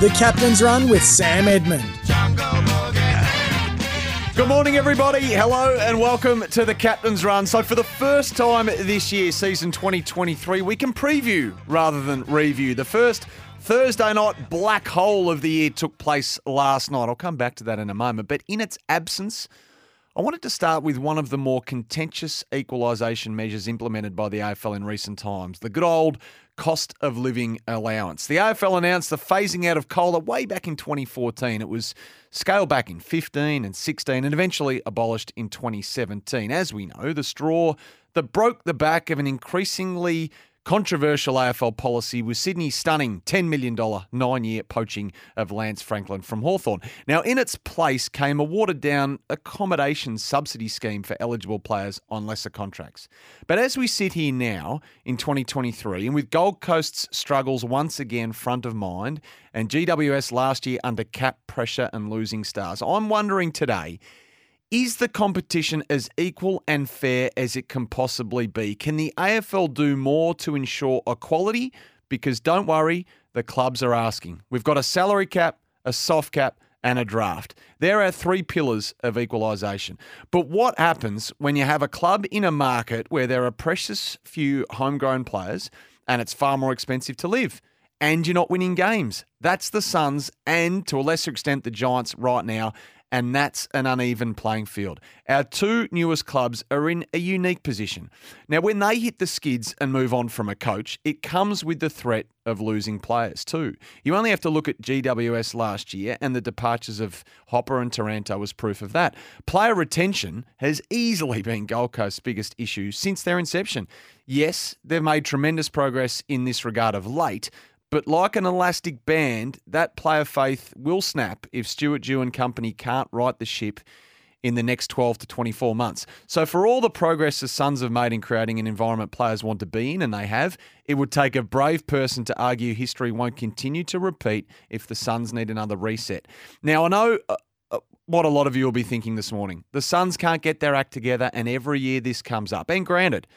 The Captain's Run with Sam Edmund. Good morning, everybody. Hello, and welcome to the Captain's Run. So, for the first time this year, season 2023, we can preview rather than review. The first Thursday night black hole of the year took place last night. I'll come back to that in a moment. But in its absence, I wanted to start with one of the more contentious equalisation measures implemented by the AFL in recent times the good old cost of living allowance. The AFL announced the phasing out of COLA way back in 2014. It was scaled back in 15 and 16 and eventually abolished in 2017. As we know, the straw that broke the back of an increasingly Controversial AFL policy was Sydney's stunning $10 million nine year poaching of Lance Franklin from Hawthorn. Now, in its place came a watered down accommodation subsidy scheme for eligible players on lesser contracts. But as we sit here now in 2023, and with Gold Coast's struggles once again front of mind, and GWS last year under cap pressure and losing stars, I'm wondering today is the competition as equal and fair as it can possibly be? Can the AFL do more to ensure equality? Because don't worry, the clubs are asking. We've got a salary cap, a soft cap, and a draft. There are three pillars of equalisation. But what happens when you have a club in a market where there are precious few homegrown players and it's far more expensive to live? And you're not winning games. That's the Suns and to a lesser extent the Giants right now and that's an uneven playing field. Our two newest clubs are in a unique position. Now, when they hit the skids and move on from a coach, it comes with the threat of losing players too. You only have to look at GWS last year, and the departures of Hopper and Taranto was proof of that. Player retention has easily been Gold Coast's biggest issue since their inception. Yes, they've made tremendous progress in this regard of late, but like an elastic band, that player faith will snap if Stuart Dew and company can't right the ship in the next 12 to 24 months. So, for all the progress the Suns have made in creating an environment players want to be in, and they have, it would take a brave person to argue history won't continue to repeat if the Suns need another reset. Now, I know. Uh, uh what a lot of you will be thinking this morning. The Suns can't get their act together, and every year this comes up. And granted,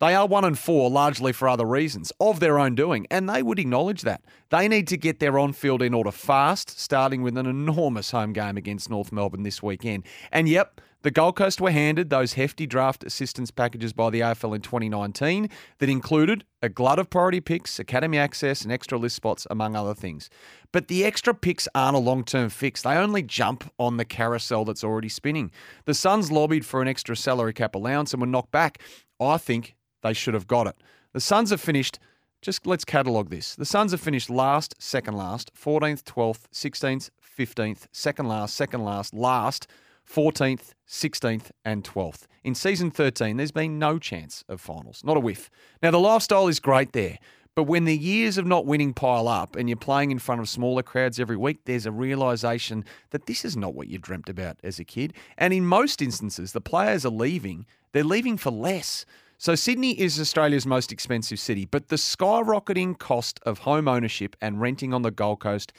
they are one and four largely for other reasons of their own doing, and they would acknowledge that. They need to get their on field in order fast, starting with an enormous home game against North Melbourne this weekend. And yep, the Gold Coast were handed those hefty draft assistance packages by the AFL in 2019 that included a glut of priority picks, academy access, and extra list spots, among other things. But the extra picks aren't a long term fix. They only jump on the carousel that's already spinning. The Suns lobbied for an extra salary cap allowance and were knocked back. I think they should have got it. The Suns have finished, just let's catalogue this. The Suns have finished last, second last, 14th, 12th, 16th, 15th, second last, second last, last, 14th, 16th, and 12th. In season 13, there's been no chance of finals, not a whiff. Now, the lifestyle is great there, but when the years of not winning pile up and you're playing in front of smaller crowds every week, there's a realization that this is not what you dreamt about as a kid. And in most instances, the players are leaving, they're leaving for less. So, Sydney is Australia's most expensive city, but the skyrocketing cost of home ownership and renting on the Gold Coast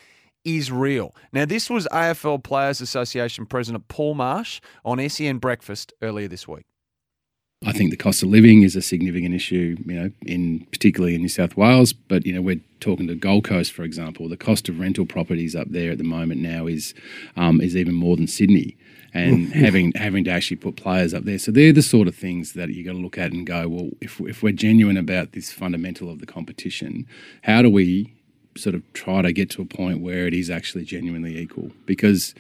is real. Now, this was AFL Players Association President Paul Marsh on SEN Breakfast earlier this week. I think the cost of living is a significant issue, you know, in particularly in New South Wales. But you know, we're talking to Gold Coast, for example. The cost of rental properties up there at the moment now is um, is even more than Sydney and having having to actually put players up there. So they're the sort of things that you got to look at and go, well, if if we're genuine about this fundamental of the competition, how do we sort of try to get to a point where it is actually genuinely equal? Because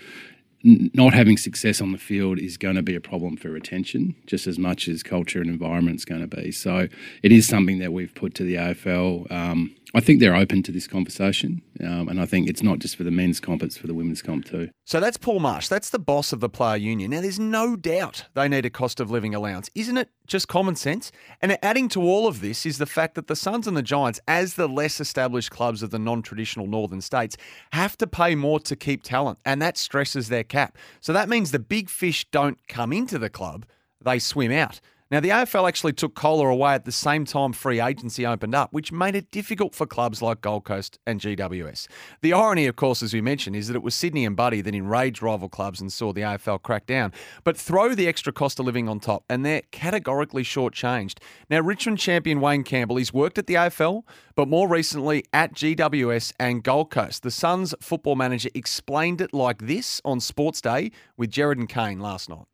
not having success on the field is going to be a problem for retention just as much as culture and environment is going to be. So it is something that we've put to the AFL. Um, I think they're open to this conversation, um, and I think it's not just for the men's comp; it's for the women's comp too. So that's Paul Marsh. That's the boss of the player union. Now, there's no doubt they need a cost of living allowance, isn't it? Just common sense. And adding to all of this is the fact that the Suns and the Giants, as the less established clubs of the non-traditional northern states, have to pay more to keep talent, and that stresses their cap. So that means the big fish don't come into the club; they swim out. Now, the AFL actually took COLA away at the same time free agency opened up, which made it difficult for clubs like Gold Coast and GWS. The irony, of course, as we mentioned, is that it was Sydney and Buddy that enraged rival clubs and saw the AFL crack down. But throw the extra cost of living on top, and they're categorically shortchanged. Now, Richmond champion Wayne Campbell, he's worked at the AFL, but more recently at GWS and Gold Coast. The Suns football manager explained it like this on Sports Day with Jared and Kane last night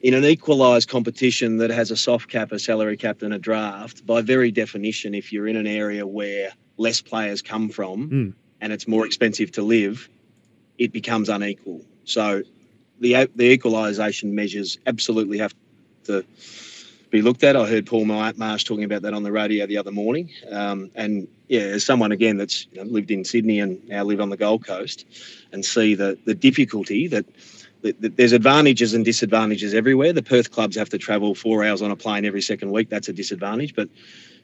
in an equalised competition that has a soft cap, a salary cap, and a draft, by very definition, if you're in an area where less players come from mm. and it's more expensive to live, it becomes unequal. So the the equalisation measures absolutely have to be looked at. I heard Paul Marsh talking about that on the radio the other morning. Um, and yeah, as someone again that's you know, lived in Sydney and now live on the Gold Coast, and see the the difficulty that there's advantages and disadvantages everywhere. The Perth clubs have to travel four hours on a plane every second week. That's a disadvantage. But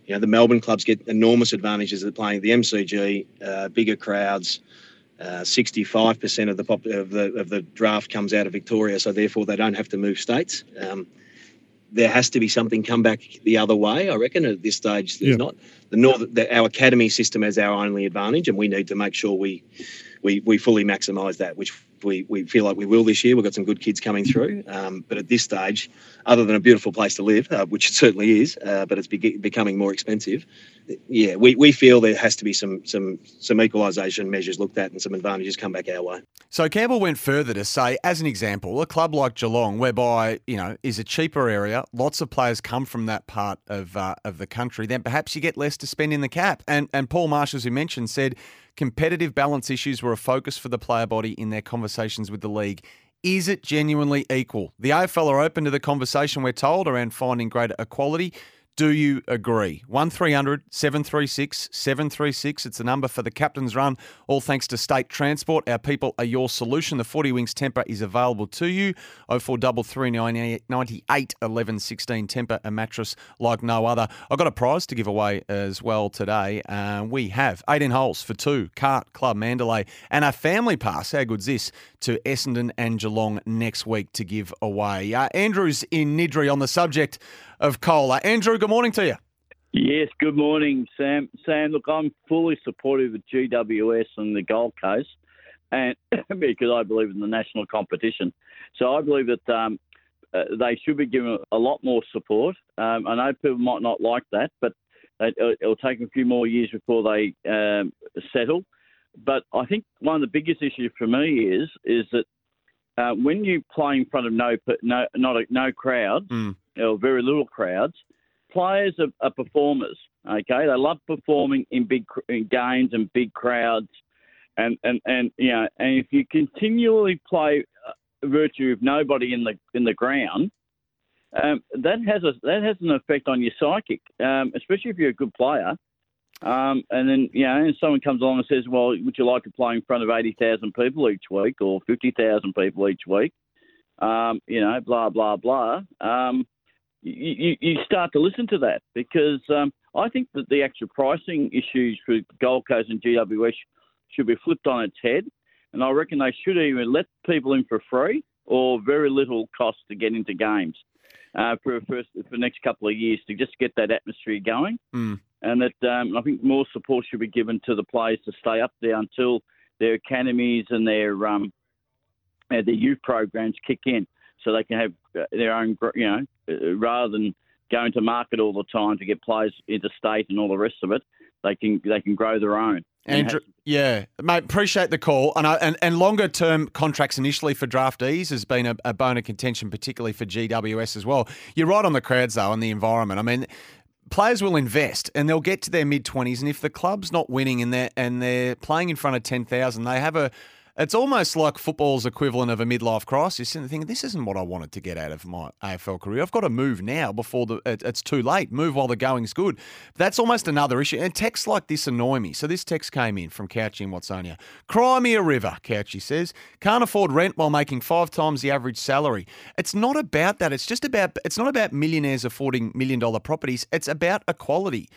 you know, the Melbourne clubs get enormous advantages of playing the MCG, uh, bigger crowds. Uh, 65% of the, pop, of the of the draft comes out of Victoria, so therefore they don't have to move states. Um, there has to be something come back the other way. I reckon at this stage there's yeah. not the north. The, our academy system has our only advantage, and we need to make sure we we we fully maximise that, which we, we feel like we will this year. We've got some good kids coming through. Um, but at this stage, other than a beautiful place to live, uh, which it certainly is, uh, but it's be- becoming more expensive, yeah, we, we feel there has to be some some some equalisation measures looked at and some advantages come back our way. So Campbell went further to say, as an example, a club like Geelong, whereby you know is a cheaper area, lots of players come from that part of uh, of the country, then perhaps you get less to spend in the cap. And and Paul Marsh, as we mentioned, said competitive balance issues were a focus for the player body in their conversations with the league. Is it genuinely equal? The AFL are open to the conversation, we're told, around finding greater equality. Do you agree? 1300 736 736. It's the number for the captain's run. All thanks to State Transport. Our people are your solution. The 40 Winks Tempur is available to you. 0433 98 11 16 Tempur, a mattress like no other. I've got a prize to give away as well today. Uh, we have 18 holes for two, Cart Club Mandalay, and a family pass. How good's this? To Essendon and Geelong next week to give away. Uh, Andrew's in Niddrie on the subject of COLA. Andrew, good morning to you. Yes, good morning, Sam. Sam, look, I'm fully supportive of GWS and the Gold Coast, and because I believe in the national competition. So I believe that um, uh, they should be given a lot more support. Um, I know people might not like that, but it'll take a few more years before they um, settle. But I think one of the biggest issues for me is is that uh, when you play in front of no no not a, no crowd, mm or very little crowds. Players are, are performers. Okay, they love performing in big in games and big crowds, and and and you know, and if you continually play uh, virtue of nobody in the in the ground, um, that has a that has an effect on your psychic, um, especially if you're a good player. Um, and then you know, and someone comes along and says, "Well, would you like to play in front of eighty thousand people each week or fifty thousand people each week?" Um, you know, blah blah blah. Um, you, you start to listen to that because um, I think that the actual pricing issues for Gold Coast and GWS should be flipped on its head. And I reckon they should even let people in for free or very little cost to get into games uh, for first for the next couple of years to just get that atmosphere going. Mm. And that um, I think more support should be given to the players to stay up there until their academies and their um, uh, their youth programs kick in so they can have uh, their own, you know, uh, rather than going to market all the time to get players interstate and all the rest of it, they can they can grow their own. Andrew, yeah, mate, appreciate the call. And, I, and and longer term contracts initially for draftees has been a, a bone of contention, particularly for GWS as well. You're right on the crowds though, and the environment. I mean, players will invest and they'll get to their mid twenties, and if the club's not winning and they're and they're playing in front of ten thousand, they have a it's almost like football's equivalent of a midlife crisis. And thinking, this isn't what I wanted to get out of my AFL career. I've got to move now before the it's too late. Move while the going's good. That's almost another issue. And texts like this annoy me. So this text came in from Couchy in Watsonia. Cry me a river, Couchy says. Can't afford rent while making five times the average salary. It's not about that. It's just about, it's not about millionaires affording million dollar properties. It's about equality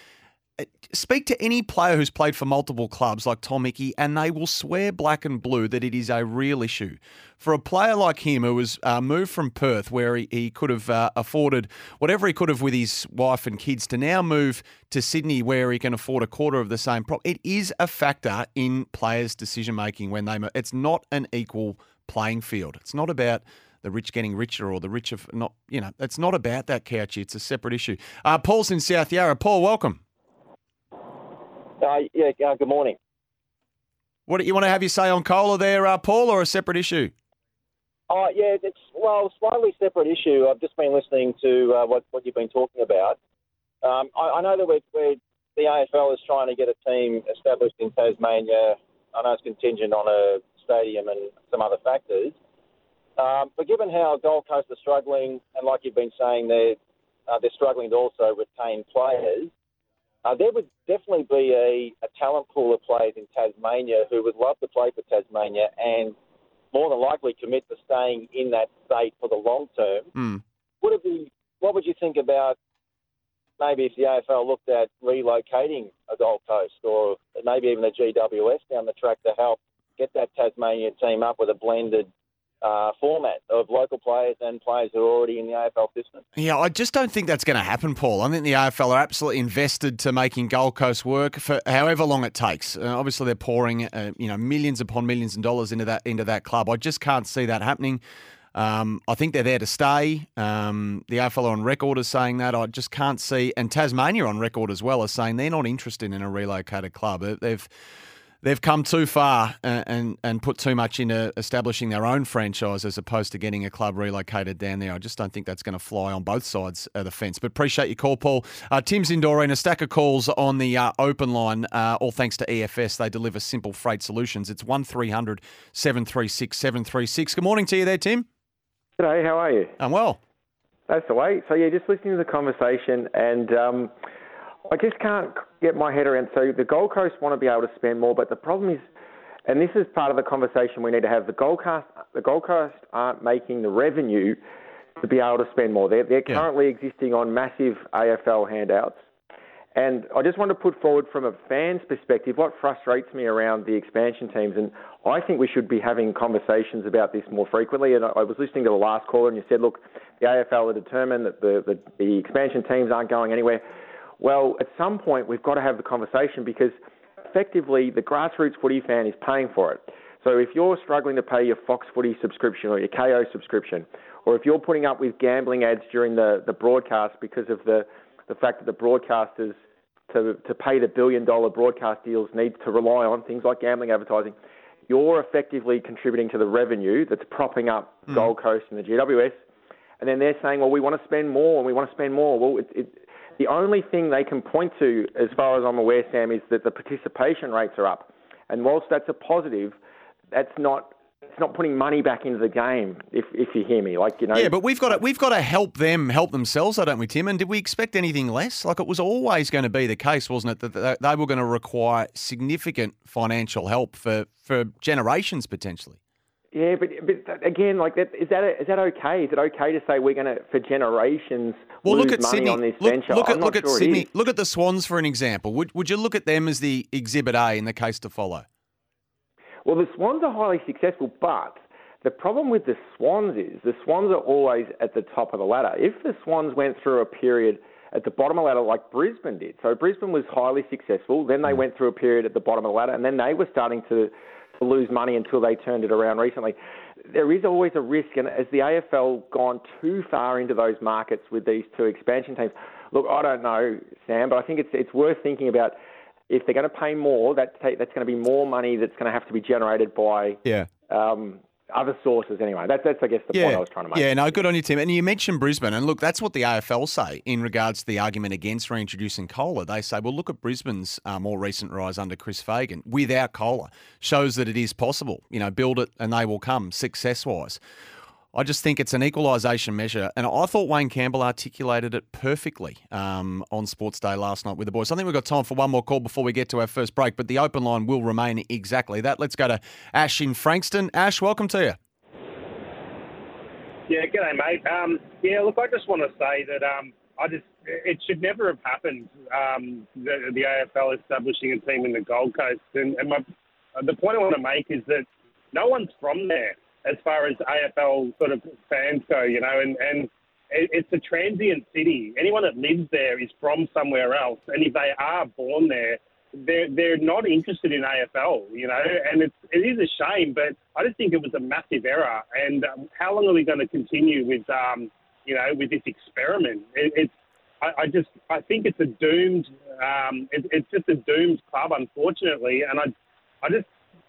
speak to any player who's played for multiple clubs like Tom Hickey, and they will swear black and blue that it is a real issue. For a player like him who was uh, moved from Perth, where he, he could have uh, afforded whatever he could have with his wife and kids, to now move to Sydney, where he can afford a quarter of the same prop, it is a factor in players' decision making when they move. It's not an equal playing field. It's not about the rich getting richer or the rich of not, you know, it's not about that, Couchy. It's a separate issue. Uh, Paul's in South Yarra. Paul, welcome. Uh, yeah, uh, good morning. What do you want to have you say on COLA there, uh, Paul, or a separate issue? Oh, yeah, it's, well, slightly separate issue. I've just been listening to uh, what, what you've been talking about. Um, I, I know that we're, we're, the AFL is trying to get a team established in Tasmania. I know it's contingent on a stadium and some other factors. Um, but given how Gold Coast are struggling, and like you've been saying, they're, uh, they're struggling to also retain players, uh, there would definitely be a, a talent pool of players in Tasmania who would love to play for Tasmania and more than likely commit to staying in that state for the long term. Mm. Would it be? What would you think about maybe if the AFL looked at relocating a Gold Coast or maybe even a GWS down the track to help get that Tasmania team up with a blended uh, format of local players and players who are already in the AFL system. Yeah, I just don't think that's going to happen, Paul. I think the AFL are absolutely invested to making Gold Coast work for however long it takes. Uh, obviously, they're pouring uh, you know millions upon millions of dollars into that into that club. I just can't see that happening. Um, I think they're there to stay. Um, the AFL are on record as saying that. I just can't see, and Tasmania on record as well as saying they're not interested in a relocated club. They've they've come too far and, and, and put too much into establishing their own franchise as opposed to getting a club relocated down there. I just don't think that's going to fly on both sides of the fence. But appreciate your call, Paul. Uh, Tim's in Doreen, a stack of calls on the uh, open line, uh, all thanks to EFS. They deliver simple freight solutions. It's 1300 736 736. Good morning to you there, Tim. G'day, how are you? I'm well. That's the way. So, yeah, just listening to the conversation and. Um, I just can't get my head around. So the Gold Coast want to be able to spend more, but the problem is, and this is part of the conversation we need to have. The Gold Coast, the Gold Coast aren't making the revenue to be able to spend more. They're, they're Yeah. currently existing on massive AFL handouts. And I just want to put forward from a fan's perspective what frustrates me around the expansion teams. And I think we should be having conversations about this more frequently. And I was listening to the last caller, and you said, look, the AFL are determined that the, the, the expansion teams aren't going anywhere. Well, at some point, we've got to have the conversation because effectively the grassroots footy fan is paying for it. So if you're struggling to pay your Fox Footy subscription or your Kayo subscription, or if you're putting up with gambling ads during the, the broadcast because of the, the fact that the broadcasters to, to pay the billion dollar broadcast deals need to rely on things like gambling advertising, you're effectively contributing to the revenue that's propping up hmm. Gold Coast and the GWS. And then they're saying, well, we want to spend more and we want to spend more. Well, it, it, the only thing they can point to, as far as I'm aware, Sam, is that the participation rates are up. And whilst that's a positive, that's not it's not putting money back into the game. If if you hear me, like you know. Yeah, but we've got to we've got to help them help themselves, though, don't we, Tim? And did we expect anything less? Like it was always going to be the case, wasn't it, that they were going to require significant financial help for for generations potentially. Yeah, but but again, like that is that is that okay? Is it okay to say we're going to for generations Well, lose look at money Sydney. on this look, venture? look at look at sure Sydney. Look at the Swans for an example. Would would you look at them as the exhibit A in the case to follow? Well, the Swans are highly successful, but the problem with the Swans is the Swans are always at the top of the ladder. If the Swans went through a period at the bottom of the ladder like Brisbane did, so Brisbane was highly successful, then they mm. went through a period at the bottom of the ladder, and then they were starting to, to lose money until they turned it around recently. There is always a risk, and has the AFL gone too far into those markets with these two expansion teams, look, I don't know, Sam, but I think it's it's worth thinking about if they're going to pay more, that that's going to be more money that's going to have to be generated by Yeah. um, other sources anyway. That, that's, I guess, the point I was trying to make. Yeah, no, good on you, Tim. And you mentioned Brisbane, and look, that's what the AFL say in regards to the argument against reintroducing COLA. They say, well, look at Brisbane's uh, more recent rise under Chris Fagan without COLA. Shows that it is possible. You know, build it and they will come success wise. I just think it's an equalisation measure, and I thought Wayne Campbell articulated it perfectly um, on Sports Day last night with the boys. I think we've got time for one more call before we get to our first break, but the open line will remain exactly that. Let's go to Ash in Frankston. Ash, welcome to you. Yeah, g'day, mate. Um, yeah, look, I just want to say that um, I just it should never have happened. Um, the, the AFL establishing a team in the Gold Coast, and, and my, the point I want to make is that no one's from there as far as AFL sort of fans go, you know, and and it's a transient city. Anyone that lives there is from somewhere else, and if they are born there, they're they're not interested in AFL, you know, and it's it is a shame, but I just think it was a massive error. And um, how long are we going to continue with um, you know, with this experiment? It, it's I, I just I think it's a doomed um, it, it's just a doomed club, unfortunately, and I I just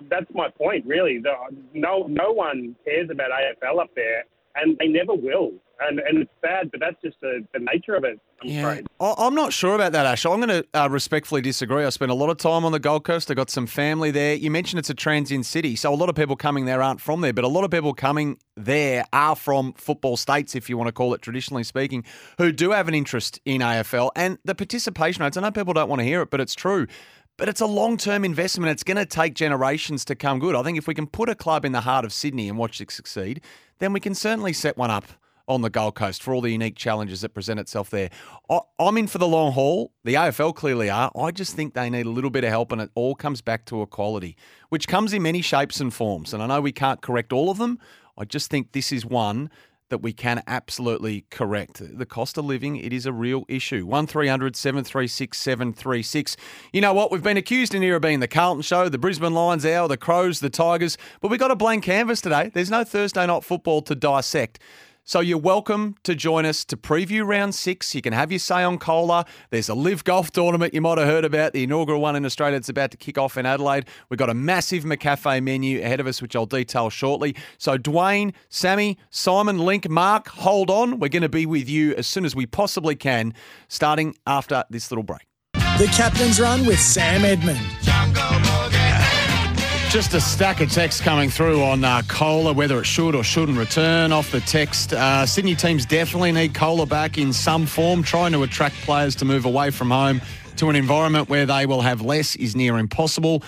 that's my point really. The, no no one cares about AFL up there, and they never will and, and it's bad, but that's just the, the nature of it. I'm yeah. afraid. I'm not sure about that, Ash. I'm going to uh, respectfully disagree. I spent a lot of time on the Gold Coast. I got some family there. You mentioned it's a transient city, so a lot of people coming there aren't from there, but a lot of people coming there are from football states, if you want to call it traditionally speaking, who do have an interest in AFL and the participation rates. I know people don't want to hear it, but it's true. But it's a long term investment. It's going to take generations to come good. I think if we can put a club in the heart of Sydney and watch it succeed, then we can certainly set one up on the Gold Coast for all the unique challenges that present itself there. I'm in for the long haul. The AFL clearly are. I just think they need a little bit of help, and it all comes back to equality, which comes in many shapes and forms. And I know we can't correct all of them. I just think this is one that we can absolutely correct. The cost of living, it is a real issue. 1300 736 736. You know what? We've been accused in here of being the Carlton Show, the Brisbane Lions Hour, the Crows, the Tigers, but we've got a blank canvas today. There's no Thursday night football to dissect. So you're welcome to join us to preview round six. You can have your say on COLA. There's a LIV Golf tournament you might have heard about, the inaugural one in Australia that's about to kick off in Adelaide. We've got a massive McCafe menu ahead of us, which I'll detail shortly. So Dwayne, Sammy, Simon, Link, Mark, hold on. We're going to be with you as soon as we possibly can, starting after this little break. The Captain's Run with Sam Edmund. Just a stack of texts coming through on uh, COLA, whether it should or shouldn't return off the text. Uh, Sydney teams definitely need COLA back in some form. Trying to attract players to move away from home to an environment where they will have less is near impossible.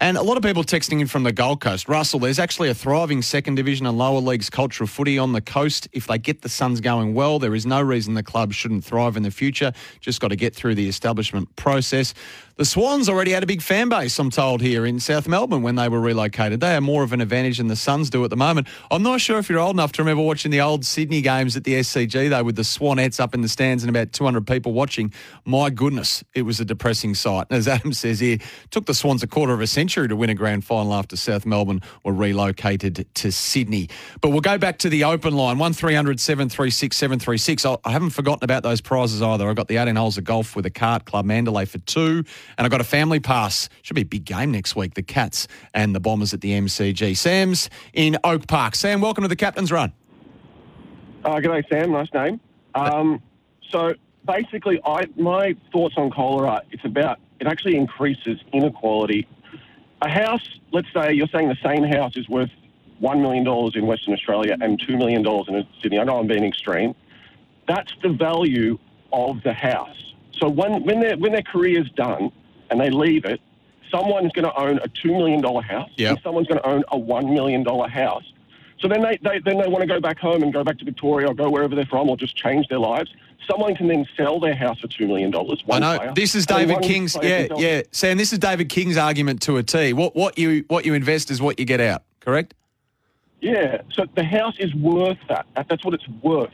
And a lot of people texting in from the Gold Coast. Russell, there's actually a thriving second division and lower leagues culture of footy on the coast. If they get the Suns going well, there is no reason the club shouldn't thrive in the future. Just got to get through the establishment process. The Swans already had a big fan base, I'm told, here in South Melbourne when they were relocated. They are more of an advantage than the Suns do at the moment. I'm not sure if you're old enough to remember watching the old Sydney games at the SCG, though, with the Swanettes up in the stands and about 200 people watching. My goodness, it was a depressing sight. As Adam says here, took the Swans a quarter of a century to win a grand final after South Melbourne were relocated to Sydney. But we'll go back to the open line 1300 736 736. I haven't forgotten about those prizes either. I've got the 18 holes of golf with a cart, Club Mandalay for two. And I've got a family pass. Should be a big game next week. The Cats and the Bombers at the MCG. Sam's in Oak Park. Sam, welcome to the Captain's Run. Uh, g'day, Sam. Nice name. Um, so basically, I my thoughts on COLA it's about it actually increases inequality. A house, let's say you're saying the same house is worth one million dollars in Western Australia and two million dollars in Sydney. I know I'm being extreme. That's the value of the house. So when, when, their, when their career's done and they leave it, someone's going to own a $2 million house yep. and someone's going to own a $1 million house. So then they, they, then they want to go back home and go back to Victoria or go wherever they're from or just change their lives. Someone can then sell their house for $2 million. I know. Player, this is David King's, yeah, yeah. Sam, this is David King's argument to a T. What, what, you, what you invest is what you get out, correct? Yeah. So the house is worth that. That's what it's worth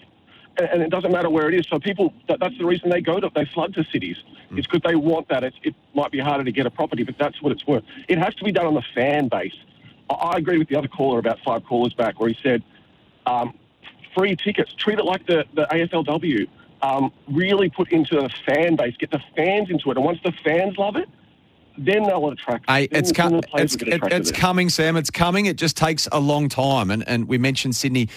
and it doesn't matter where it is. So people, that, that's the reason they go to, they flood to cities. Mm. It's because they want that. It's, it might be harder to get a property, but that's what it's worth. It has to be done on the fan base. I, I agree with the other caller about five callers back where he said, um, free tickets, treat it like the, the AFLW. Um, really put into the fan base, get the fans into it. And once the fans love it, then they'll attract. Hey, it's, com- it's, it, it's coming, Sam. It's coming. It just takes a long time. And, and we mentioned Sydney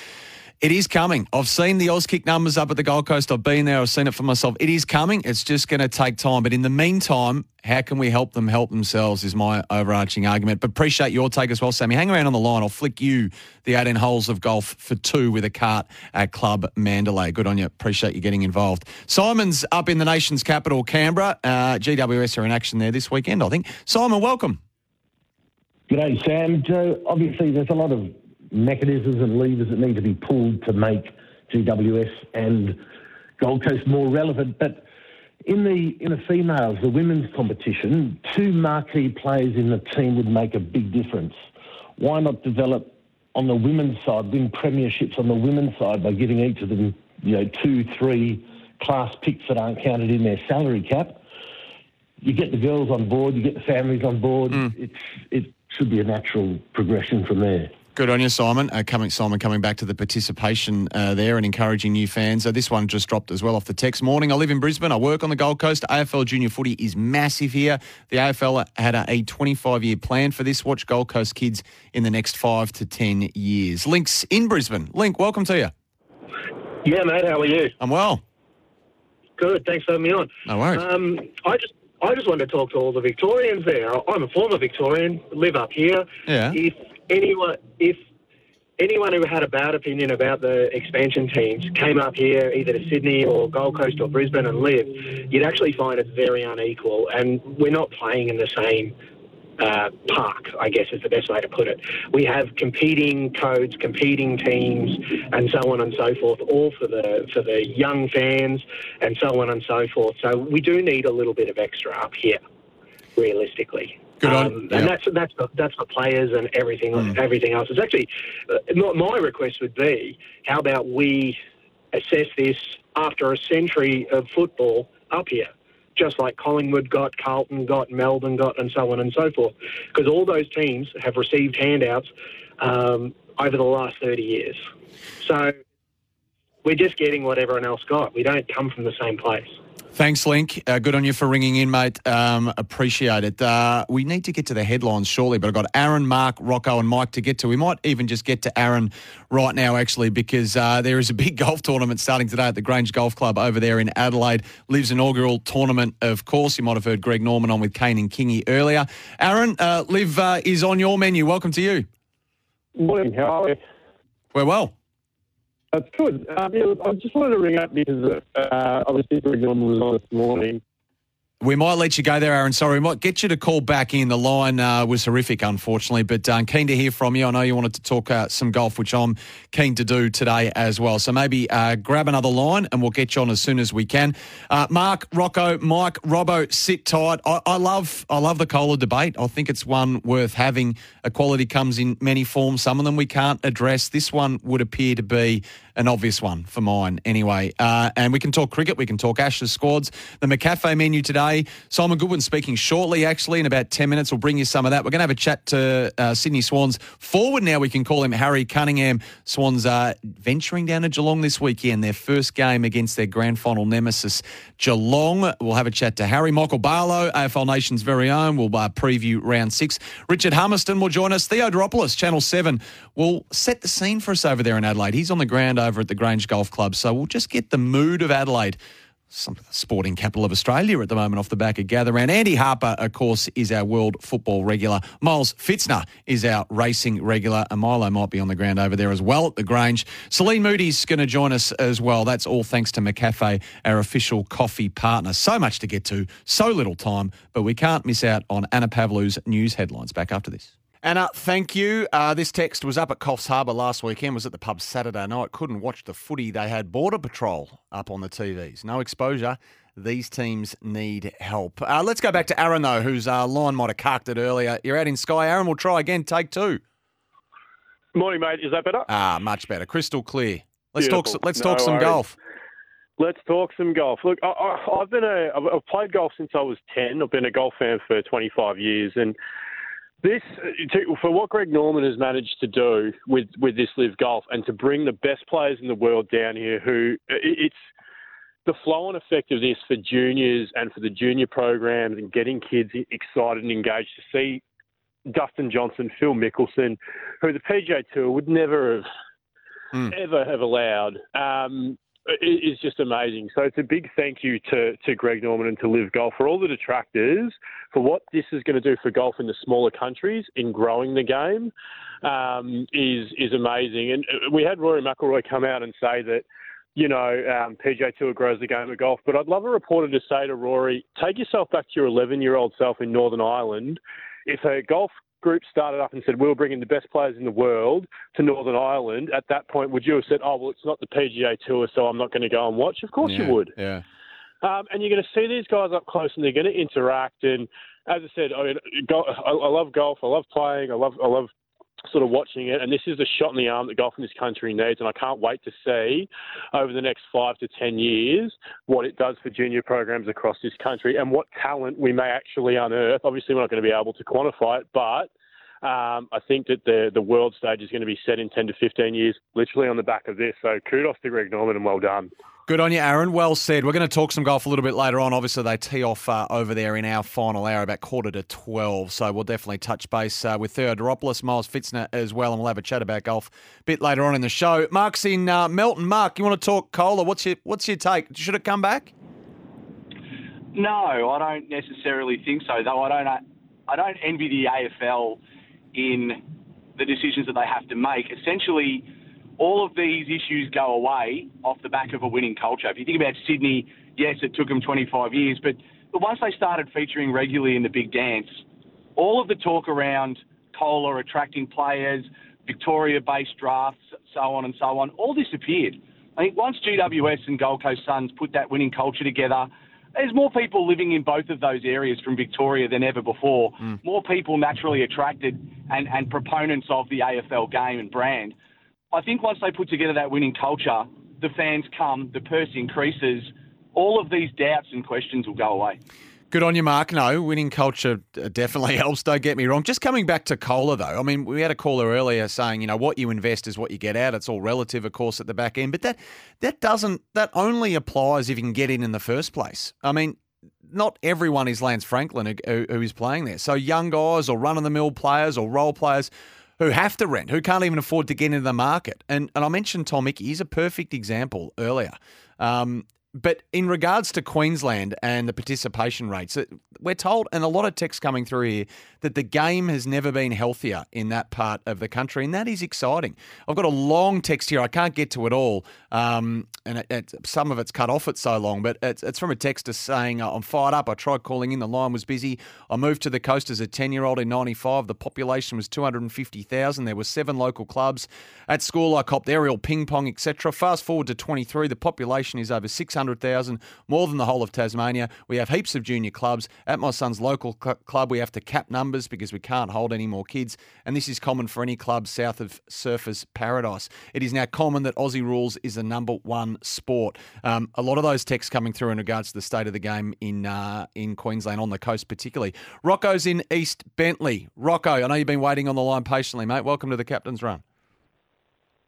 it is coming. I've seen the Auskick numbers up at the Gold Coast. I've been there. I've seen it for myself. It is coming. It's just going to take time. But in the meantime, how can we help them help themselves is my overarching argument. But appreciate your take as well, Sammy. Hang around on the line. I'll flick you the 18 holes of golf for two with a cart at Club Mandalay. Good on you. Appreciate you getting involved. Simon's up in the nation's capital, Canberra. Uh, GWS are in action there this weekend, I think. Simon, welcome. G'day, Sam. Joe, obviously, there's a lot of mechanisms and levers that need to be pulled to make GWS and Gold Coast more relevant. But in the in the females, the women's competition, two marquee players in the team would make a big difference. Why not develop on the women's side, win premierships on the women's side by giving each of them, you know, two, three class picks that aren't counted in their salary cap? You get the girls on board, you get the families on board. Mm. It's it should be a natural progression from there. Good on you, Simon. Uh, coming, Simon, coming back to the participation uh, there and encouraging new fans. Uh, this one just dropped as well off the text. Morning. I live in Brisbane. I work on the Gold Coast. AFL junior footy is massive here. The AFL had a, a 25 year plan for this. Watch Gold Coast kids in the next five to 10 years. Links in Brisbane. Link, welcome to you. Yeah, mate. How are you? I'm well. Good. Thanks for having me on. No worries. Um, I just, I just wanted to talk to all the Victorians there. I'm a former Victorian, live up here. Yeah. If anyone, if anyone who had a bad opinion about the expansion teams came up here, either to Sydney or Gold Coast or Brisbane, and lived, you'd actually find it very unequal, and we're not playing in the same. Uh, park, I guess is the best way to put it. We have competing codes, competing teams, and so on and so forth, all for the for the young fans, and so on and so forth. So we do need a little bit of extra up here, realistically. Good on- Um, yeah. and that's that's for, that's for players and everything everything else. It's actually uh, my, my request would be, how about we assess this after a century of football up here, just like Collingwood got, Carlton got, Melbourne got, and so on and so forth, because all those teams have received handouts um, over the last thirty years. So we're just getting what everyone else got. We don't come from the same place. Thanks, Link. Uh, good on you for ringing in, mate. Um, appreciate it. Uh, we need to get to the headlines shortly, but I've got Aaron, Mark, Rocco, and Mike to get to. We might even just get to Aaron right now, actually, because uh, there is a big golf tournament starting today at the Grange Golf Club over there in Adelaide. LIV's inaugural tournament, of course. You might have heard Greg Norman on with Kane and Kingy earlier. Aaron, uh, Live uh, is on your menu. Welcome to you. Morning, how are you? We're well. That's good. Um, yeah, I just wanted to ring up because uh, obviously Greg Norman was on this morning. We might let you go there, Aaron. Sorry, we might get you to call back in. The line uh, was horrific, unfortunately, but uh, keen to hear from you. I know you wanted to talk uh, some golf, which I'm keen to do today as well. So maybe uh, grab another line and we'll get you on as soon as we can. Uh, Mark, Rocco, Mike, Robbo, sit tight. I, I love, I love the COLA debate. I think it's one worth having. Equality comes in many forms. Some of them we can't address. This one would appear to be an obvious one for mine anyway. Uh, and we can talk cricket, we can talk Ashes squads, the McCafe menu today. Simon Goodwin speaking shortly, actually, in about 10 minutes. We'll bring you some of that. We're going to have a chat to uh, Sydney Swans forward now. We can call him Harry Cunningham. Swans are venturing down to Geelong this weekend, their first game against their grand final nemesis, Geelong. We'll have a chat to Harry. Michael Barlow, AFL Nation's very own. We'll uh, preview round six. Richard Hummerston will join us. Theo Doropoulos, Channel 7, will set the scene for us over there in Adelaide. He's on the ground over at the Grange Golf Club. So we'll just get the mood of Adelaide. Some sporting capital of Australia at the moment off the back of Gather Round. Andy Harper, of course, is our world football regular. Miles Fitzner is our racing regular. And Milo might be on the ground over there as well at the Grange. Celine Moody's going to join us as well. That's all thanks to McCafe, our official coffee partner. So much to get to, so little time, but we can't miss out on Anna Pavlu's news headlines. Back after this. Anna, thank you. Uh, this text was up at Coffs Harbour last weekend, was at the pub Saturday night. Couldn't watch the footy. They had Border Patrol up on the TVs. No exposure. These teams need help. Uh, let's go back to Aaron, though, whose uh, line might have carked it earlier. You're out in Skye. Aaron, we'll try again. Take two. Morning, mate. Is that better? Ah, much better. Crystal clear. Let's talk. Let's No talk some worries. golf. Let's talk some golf. Look, I, I, I've been a, I've I've played golf since I was ten. I've been a golf fan for 25 years, and this for what Greg Norman has managed to do with with this LIV Golf, and to bring the best players in the world down here, who it's the flow and effect of this for juniors and for the junior programs and getting kids excited and engaged to see Dustin Johnson, Phil Mickelson, who the PGA Tour would never have ever have allowed. Um, is just amazing. So it's a big thank you to, to Greg Norman and to LIV Golf for all the detractors for what this is going to do for golf in the smaller countries in growing the game um, is is amazing. And uh, we had Rory McIlroy come out and say that you know um, PGA Tour grows the game of golf, but I'd love a reporter to say to Rory, take yourself back to your 11 year old self in Northern Ireland. If a golf group started up and said we'll bring in the best players in the world to Northern Ireland, at that point would you have said, "Oh well, it's not the PGA Tour, so I'm not going to go and watch"? Of course yeah, you would. Yeah. Um, and you're going to see these guys up close, and they're going to interact. And as I said, I, mean, go, I, I love golf. I love playing. I love I love sort of watching it. And this is the shot in the arm that golf in this country needs. And I can't wait to see over the next five to 10 years what it does for junior programs across this country and what talent we may actually unearth. Obviously, we're not going to be able to quantify it, but. Um, I think that the the world stage is going to be set in 10 to 15 years, literally on the back of this. So kudos to Greg Norman and well done. Good on you, Aaron. Well said. We're going to talk some golf a little bit later on. Obviously, they tee off uh, over there in our final hour about quarter to 12. So we'll definitely touch base uh, with Theo Doropoulos, Miles Fitzner as well, and we'll have a chat about golf a bit later on in the show. Mark's in uh, Melton. Mark, you want to talk COLA? What's your, what's your take? Should it come back? No, I don't necessarily think so. Though I don't, I don't envy the AFL in the decisions that they have to make. Essentially, all of these issues go away off the back of a winning culture. If you think about Sydney, yes, it took them 25 years, but, but once they started featuring regularly in the big dance, all of the talk around COLA attracting players, Victoria-based drafts, so on and so on, all disappeared. I think once GWS and Gold Coast Suns put that winning culture together, there's more people living in both of those areas from Victoria than ever before. Mm. More people naturally attracted and, and proponents of the AFL game and brand. I think once they put together that winning culture, the fans come, the purse increases, all of these doubts and questions will go away. Good on you, Mark. No, winning culture definitely helps. Don't get me wrong. Just coming back to COLA, though. I mean, we had a caller earlier saying, you know, what you invest is what you get out. It's all relative, of course, at the back end. But that that doesn't that only applies if you can get in in the first place. I mean, not everyone is Lance Franklin who, who is playing there. So young guys or run of the mill players or role players who have to rent, who can't even afford to get into the market. And and I mentioned Tom Hickey. He's a perfect example earlier. Um, but in regards to Queensland and the participation rates, we're told, and a lot of text coming through here, that the game has never been healthier in that part of the country, and that is exciting. I've got a long text here. I can't get to it all, um, and it, it, some of it's cut off. It's so long, but it's, it's from a texter saying, "I'm fired up. I tried calling in. The line was busy. I moved to the coast as a 10 year old in '95. The population was 250,000. There were seven local clubs at school. I copped aerial ping pong, etc. Fast forward to 23, the population is over 600,000, more than the whole of Tasmania. We have heaps of junior clubs. At my son's local cl- club, we have to cap numbers." numbers because we can't hold any more kids, and this is common for any club south of Surfers Paradise. It is now common that Aussie rules is the number one sport. Um, a lot of those texts coming through in regards to the state of the game in uh, in Queensland on the coast, particularly. Rocco's in East Bentleigh. Rocco, I know you've been waiting on the line patiently, mate. Welcome to the captain's run.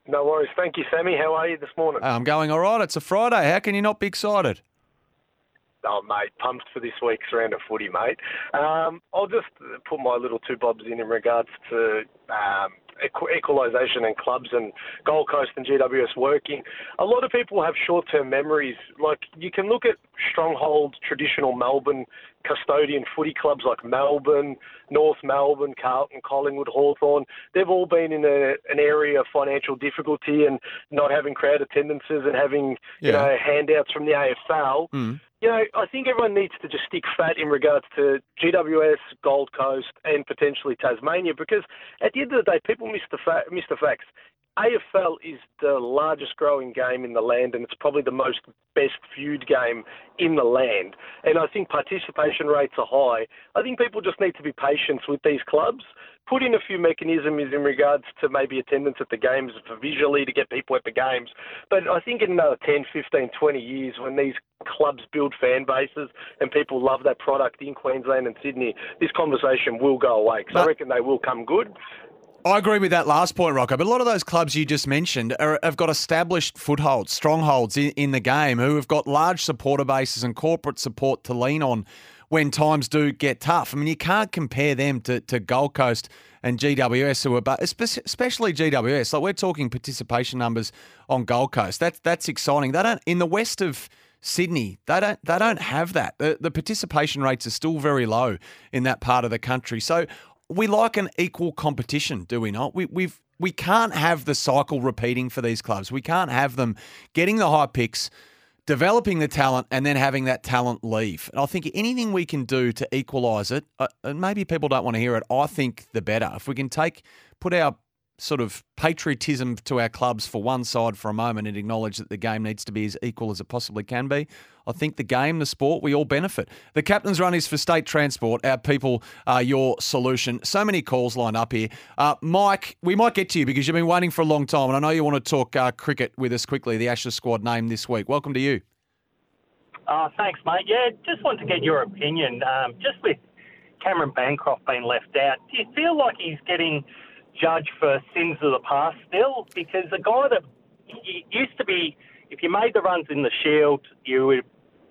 No worries. Thank you, Sammy. How are you this morning? I'm going all right. It's a Friday. How can you not be excited? Oh, mate, pumped for this week's round of footy, mate. Um, I'll just put my little two bobs in in regards to um, equalisation and clubs and Gold Coast and GWS working. A lot of people have short-term memories. Like you can look at stronghold traditional Melbourne custodian footy clubs like Melbourne, North Melbourne, Carlton, Collingwood, Hawthorn. They've all been in a, an area of financial difficulty and not having crowd attendances and having yeah. you know handouts from the AFL. Mm you know, I think everyone needs to just stick fat in regards to GWS, Gold Coast, and potentially Tasmania because at the end of the day, people miss the, fa- miss the facts. AFL is the largest growing game in the land, and it's probably the most best viewed game in the land. And I think participation rates are high. I think people just need to be patient with these clubs put in a few mechanisms in regards to maybe attendance at the games for visually to get people at the games. But I think in another 10, 15, 20 years, when these clubs build fan bases and people love that product in Queensland and Sydney, this conversation will go away because I reckon they will come good. I agree with that last point, Rocco. But a lot of those clubs you just mentioned are, have got established footholds, strongholds in, in the game, who have got large supporter bases and corporate support to lean on when times do get tough. I mean, you can't compare them to, to Gold Coast and GWS, who are but especially GWS. Like we're talking participation numbers on Gold Coast. That's that's exciting. They don't in the west of Sydney. They don't they don't have that. The, the participation rates are still very low in that part of the country. So we like an equal competition, do we not? We we've we can't have the cycle repeating for these clubs. We can't have them getting the high picks developing the talent and then having that talent leave. And I think anything we can do to equalise it, uh, and maybe people don't want to hear it, I think the better. If we can take, put our sort of patriotism to our clubs for one side for a moment and acknowledge that the game needs to be as equal as it possibly can be. I think the game, the sport, we all benefit. The captain's run is for state transport. Our people are your solution. So many calls lined up here. Uh, Mike, we might get to you because you've been waiting for a long time, and I know you want to talk uh, cricket with us quickly. The Ashes squad name this week. Welcome to you. Uh, thanks, mate. Yeah, just want to get your opinion. Um, just with Cameron Bancroft being left out, do you feel like he's getting judged for sins of the past still? Because a guy that used to be, if you made the runs in the Shield, you were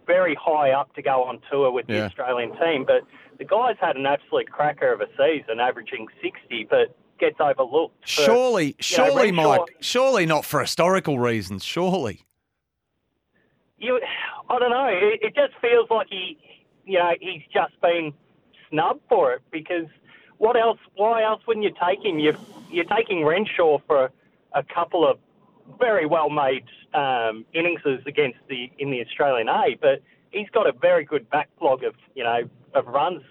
very high up to go on tour with the Australian team. But the guy's had an absolute cracker of a season, averaging 60, but gets overlooked. for, Surely, you know, surely, Mike. Surely not for historical reasons. Surely. you, I don't know. It, it just feels like he, you know, he's just been snubbed for it because what else? Why else wouldn't you take him? You're you're taking Renshaw for a couple of very well made um, innings against the in the Australian A, but he's got a very good backlog of you know of runs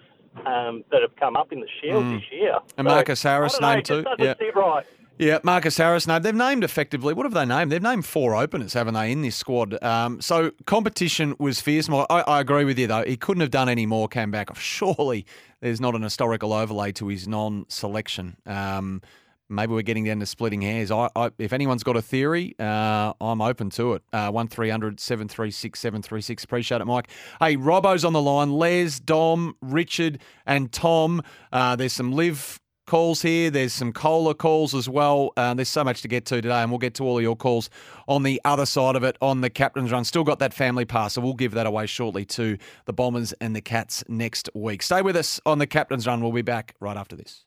um, that have come up in the Shield Mm. this year. And So, Marcus Harris I don't know, named too. Yeah. right. Yeah, Marcus Harris named. They've named effectively. What have they named? They've named four openers, haven't they, in this squad? Um, so competition was fierce. I, I agree with you though. He couldn't have done any more. Came back. Surely there's not an historical overlay to his non-selection. Um, maybe we're getting down to splitting hairs. I, I, if anyone's got a theory, uh, I'm open to it. Uh, one 736 736 Appreciate it, Mike. Hey, Robbo's on the line. Les, Dom, Richard, and Tom. Uh, there's some live calls here. There's some COLA calls as well. Uh, there's so much to get to today, and we'll get to all of your calls on the other side of it on the captain's run. Still got that family pass, so we'll give that away shortly to the Bombers and the Cats next week. Stay with us on the captain's run. We'll be back right after this.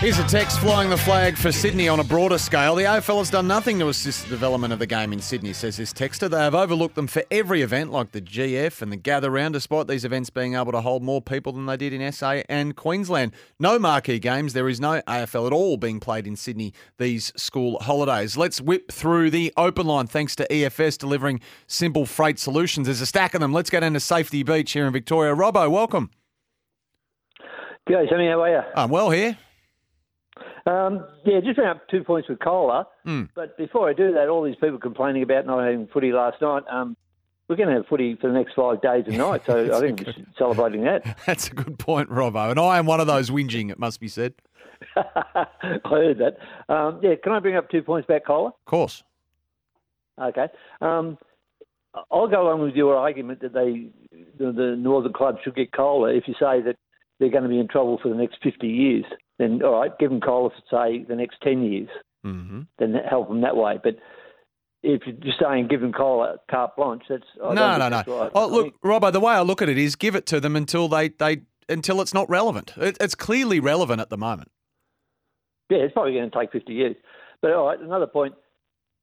Here's a text flying the flag for Sydney on a broader scale. The AFL has done nothing to assist the development of the game in Sydney, says this texter. They have overlooked them for every event, like the GF and the Gather Round, despite these events being able to hold more people than they did in SA and Queensland. No marquee games. There is no AFL at all being played in Sydney these school holidays. Let's whip through the open line thanks to EFS delivering simple freight solutions. There's a stack of them. Let's get into Safety Beach here in Victoria. Robbo, welcome. G'day, Sammy. How are you? I'm well here. Um, yeah, just ran up two points with COLA. Hmm. But before I do that, all these people complaining about not having footy last night, um, we're going to have footy for the next five days and nights. So I think we're celebrating that. That's a good point, Robbo. And I am one of those whinging, it must be said. I heard that. Um, yeah, can I bring up two points about COLA? Of course. Okay. Um, I'll go along with your argument that they, the, the northern clubs should get COLA. If you say that they're going to be in trouble for the next 50 years, then all right, give them COLA for say the next 10 years. Mm-hmm. Then help them that way. But if you're just saying give them COLA carte blanche, that's I no, no, no. right. Oh, look, Robbo, the way I look at it is give it to them until they, they until it's not relevant. It, it's clearly relevant at the moment. Yeah, it's probably going to take 50 years. But all right, another point.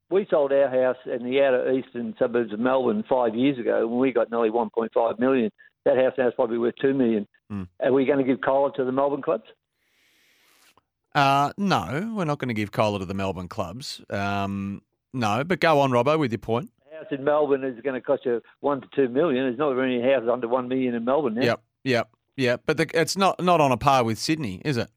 We sold our house in the outer eastern suburbs of Melbourne five years ago when we got nearly 1.5 million. That house now is probably worth two million. Mm. Are we going to give COLA to the Melbourne clubs? Uh, no, we're not going to give COLA to the Melbourne clubs. Um, no, but go on, Robbo, with your point. A house in Melbourne is going to cost you one to two million. There's not many houses under one million in Melbourne now. Yep, yep, yep. But the, it's not not on a par with Sydney, is it?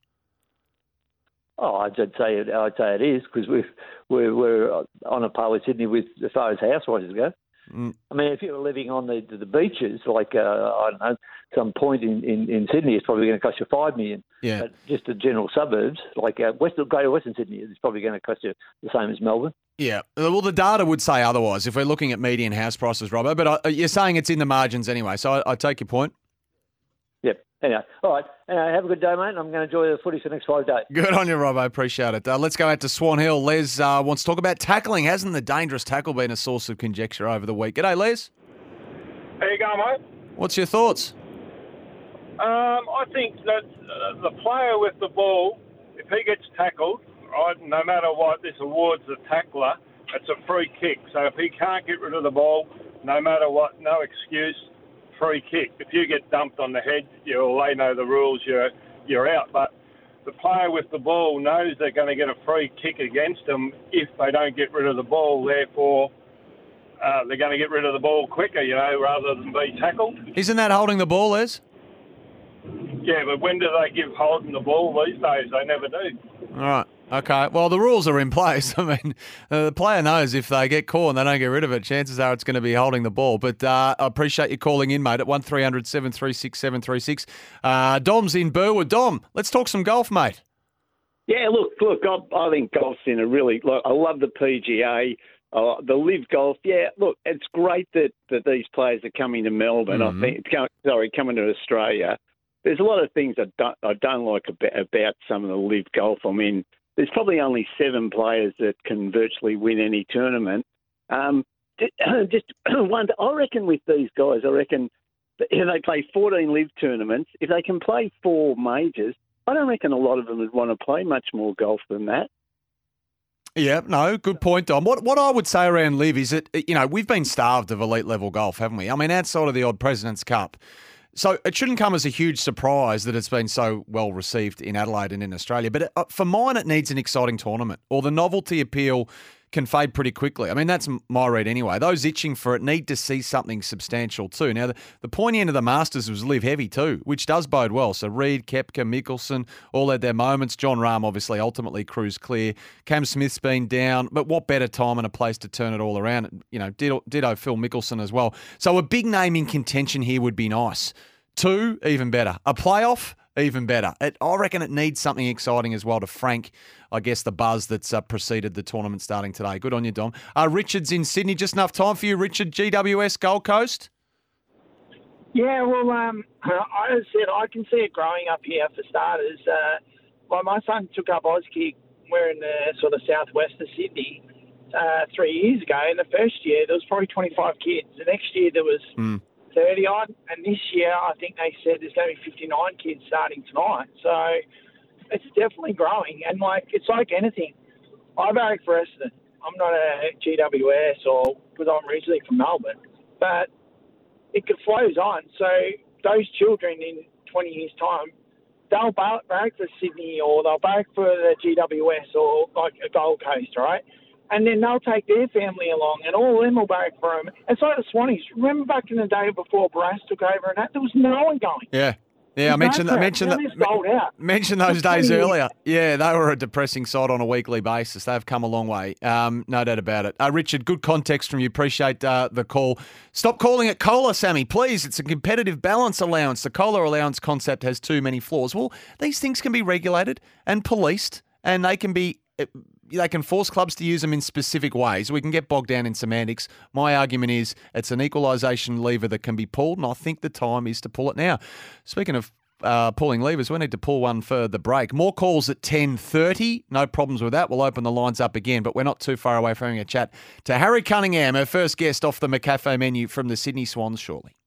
Oh, I'd say it. I'd say it is because we're we're we're on a par with Sydney with as far as house prices go. Mm. I mean, if you were living on the the beaches, like uh, I don't know, some point in, in, in Sydney, it's probably going to cost you five million. Yeah. But just the general suburbs, like uh, West Greater Western Sydney, it's probably going to cost you the same as Melbourne. Yeah. Well, the data would say otherwise if we're looking at median house prices, Robert. But uh, you're saying it's in the margins anyway, so I, I take your point. Yep. Anyway, all right. Anyway, have a good day, mate. I'm going to enjoy the footy for the next five days. Good on you, Rob. I Appreciate it. Uh, let's go out to Swan Hill. Les uh, wants to talk about tackling. Hasn't the dangerous tackle been a source of conjecture over the week? G'day, Les. How you going, mate? What's your thoughts? Um, I think that uh, the player with the ball, if he gets tackled, right, no matter what, this awards the tackler. It's a free kick. So if he can't get rid of the ball, no matter what, no excuse, free kick. If you get dumped on the head, you they know the rules. You're you're out. But the player with the ball knows they're going to get a free kick against them if they don't get rid of the ball. Therefore, uh, they're going to get rid of the ball quicker, you know, rather than be tackled. Isn't that holding the ball, Les? Yeah, but when do they give holding the ball these days? They never do. All right. Okay. Well, the rules are in place. I mean, uh, the player knows if they get caught and they don't get rid of it, chances are it's going to be holding the ball. But uh, I appreciate you calling in, mate, at 1300 736 736. Uh, Dom's in Burwood. Dom, let's talk some golf, mate. Yeah, look, look, I, I think golf's in a really. Look, I love the PGA, uh, the LIV Golf. Yeah, look, it's great that, that these players are coming to Melbourne. Mhm. I think, sorry, coming to Australia. There's a lot of things I don't, I don't like about, about some of the LIV Golf. I mean, there's probably only seven players that can virtually win any tournament. Um, just one, I reckon with these guys, I reckon if they play 14 LIV tournaments, if they can play four majors, I don't reckon a lot of them would want to play much more golf than that. Yeah, no, good point, Dom. What what I would say around LIV is that you know we've been starved of elite level golf, haven't we? I mean, outside of the odd Presidents Cup, so it shouldn't come as a huge surprise that it's been so well received in Adelaide and in Australia. But uh, for mine, it needs an exciting tournament, or the novelty appeal can fade pretty quickly. I mean, that's my read anyway. Those itching for it need to see something substantial too. Now, the, the pointy end of the Masters was LIV heavy too, which does bode well. So Reed, Koepka, Mickelson all had their moments. Jon Rahm obviously ultimately cruised clear. Cam Smith's been down, but what better time and a place to turn it all around? You know, ditto, Phil Mickelson as well. So a big name in contention here would be nice. Two, even better. A playoff, even better. It, I reckon it needs something exciting as well to frank, I guess, the buzz that's uh, preceded the tournament starting today. Good on you, Dom. Uh, Richard's in Sydney. Just enough time for you, Richard. GWS Gold Coast. Yeah, well, um, I said I can see it growing up here for starters. Uh, well, my son took up Auskick. We're in the sort of southwest of Sydney uh, three years ago. In the first year, there was probably 25 kids. The next year, there was 30 odd. And this year, I think they said there's going to be 59 kids starting tonight. So it's definitely growing. And like it's like anything. I barrack for Essendon. I'm not a GWS or because I'm originally from Melbourne, but it flows on. So those children in 20 years' time, they'll bar- barrack for Sydney or they'll barrack for the GWS or like a Gold Coast, right? And then they'll take their family along, and all of them will barrack for them. It's like the Swannies. Remember back in the day before Barassi took over and that, there was no one going. Yeah. Yeah, I mentioned that. Mentioned that. Mentioned those days earlier. Yeah, they were a depressing sight on a weekly basis. They've come a long way, um, no doubt about it. Uh, Richard, good context from you. Appreciate uh, the call. Stop calling it COLA, Sammy, please. It's a competitive balance allowance. The COLA allowance concept has too many flaws. Well, these things can be regulated and policed, and they can be. They can force clubs to use them in specific ways. We can get bogged down in semantics. My argument is it's an equalisation lever that can be pulled, and I think the time is to pull it now. Speaking of uh, pulling levers. We need to pull one for the break. More calls at 10.30. No problems with that. We'll open the lines up again, but we're not too far away from having a chat to Harry Cunningham, our first guest off the McCafe menu from the Sydney Swans shortly.